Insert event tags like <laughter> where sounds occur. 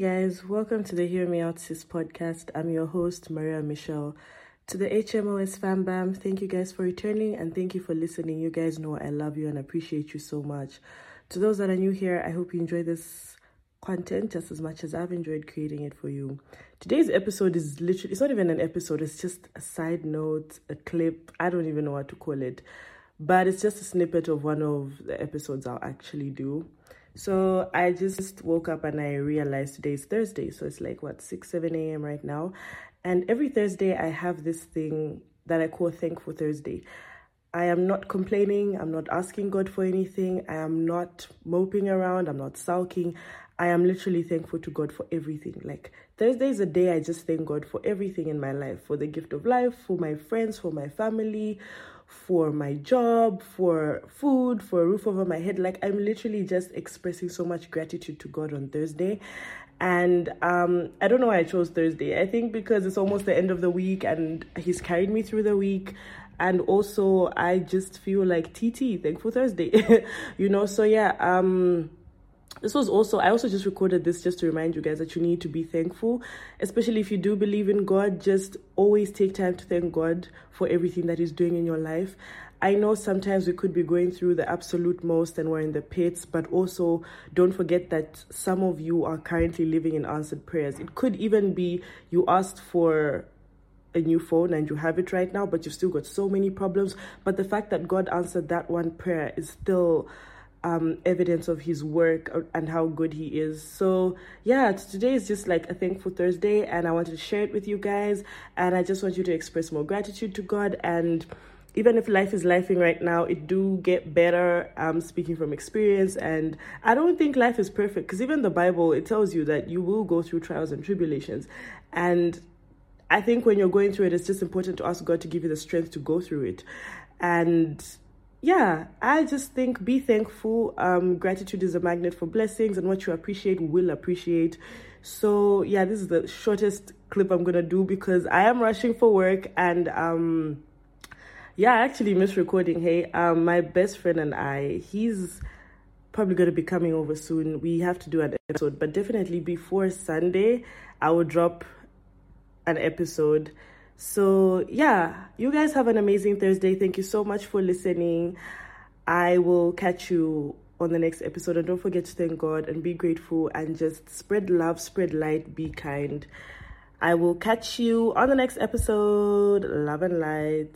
guys, welcome to the Hear Me Out Sis podcast. I'm your host, Maria Michelle. To the HMOS fam bam, thank you guys for returning and thank you for listening. You guys know I love you and appreciate you so much. To those that are new here, I hope you enjoy this content just as much as I've enjoyed creating it for you. Today's episode is literally, it's not even an episode, it's just a side note, a clip. I don't even know what to call it, but it's just a snippet of one of the episodes I'll actually do. So I just woke up and I realized today is Thursday. So it's like what, 6, 7 a.m. right now. And every Thursday, I have this thing that I call Thankful Thursday. I am not complaining. I'm not asking God for anything. I am not moping around. I'm not sulking. I am literally thankful to God for everything. Like Thursday is a day I just thank God for everything in my life for the gift of life, for my friends, for my family, for my job, for food, for a roof over my head. Like I'm literally just expressing so much gratitude to God on Thursday. And um, I don't know why I chose Thursday. I think because it's almost the end of the week and he's carried me through the week. And also I just feel like TT, thankful Thursday. <laughs> you know, so yeah, um this was also i also just recorded this just to remind you guys that you need to be thankful especially if you do believe in god just always take time to thank god for everything that he's doing in your life I know sometimes we could be going through the absolute most and we're in the pits, but also don't forget that some of you are currently living in answered prayers. It could even be you asked for a new phone and you have it right now, but you've still got so many problems. But the fact that God answered that one prayer is still um, evidence of his work and how good he is. So, yeah, today is just like a thankful Thursday, and I wanted to share it with you guys. And I just want you to express more gratitude to God and even if life is lifing right now, it do get better. I'm speaking from experience, and I don't think life is perfect because even the Bible it tells you that you will go through trials and tribulations, and I think when you're going through it, it's just important to ask God to give you the strength to go through it, and yeah, I just think be thankful. Um, gratitude is a magnet for blessings, and what you appreciate will appreciate. So yeah, this is the shortest clip I'm gonna do because I am rushing for work and um yeah, I actually missed recording. Hey, um, my best friend and I, he's probably to be coming over soon. We have to do an episode, but definitely before Sunday, I will drop an episode. So, yeah, you guys have an amazing Thursday. Thank you so much for listening. I will catch you on the next episode. And don't forget to thank God and be grateful and just spread love, spread light, be kind. I will catch you on the next episode. Love and light.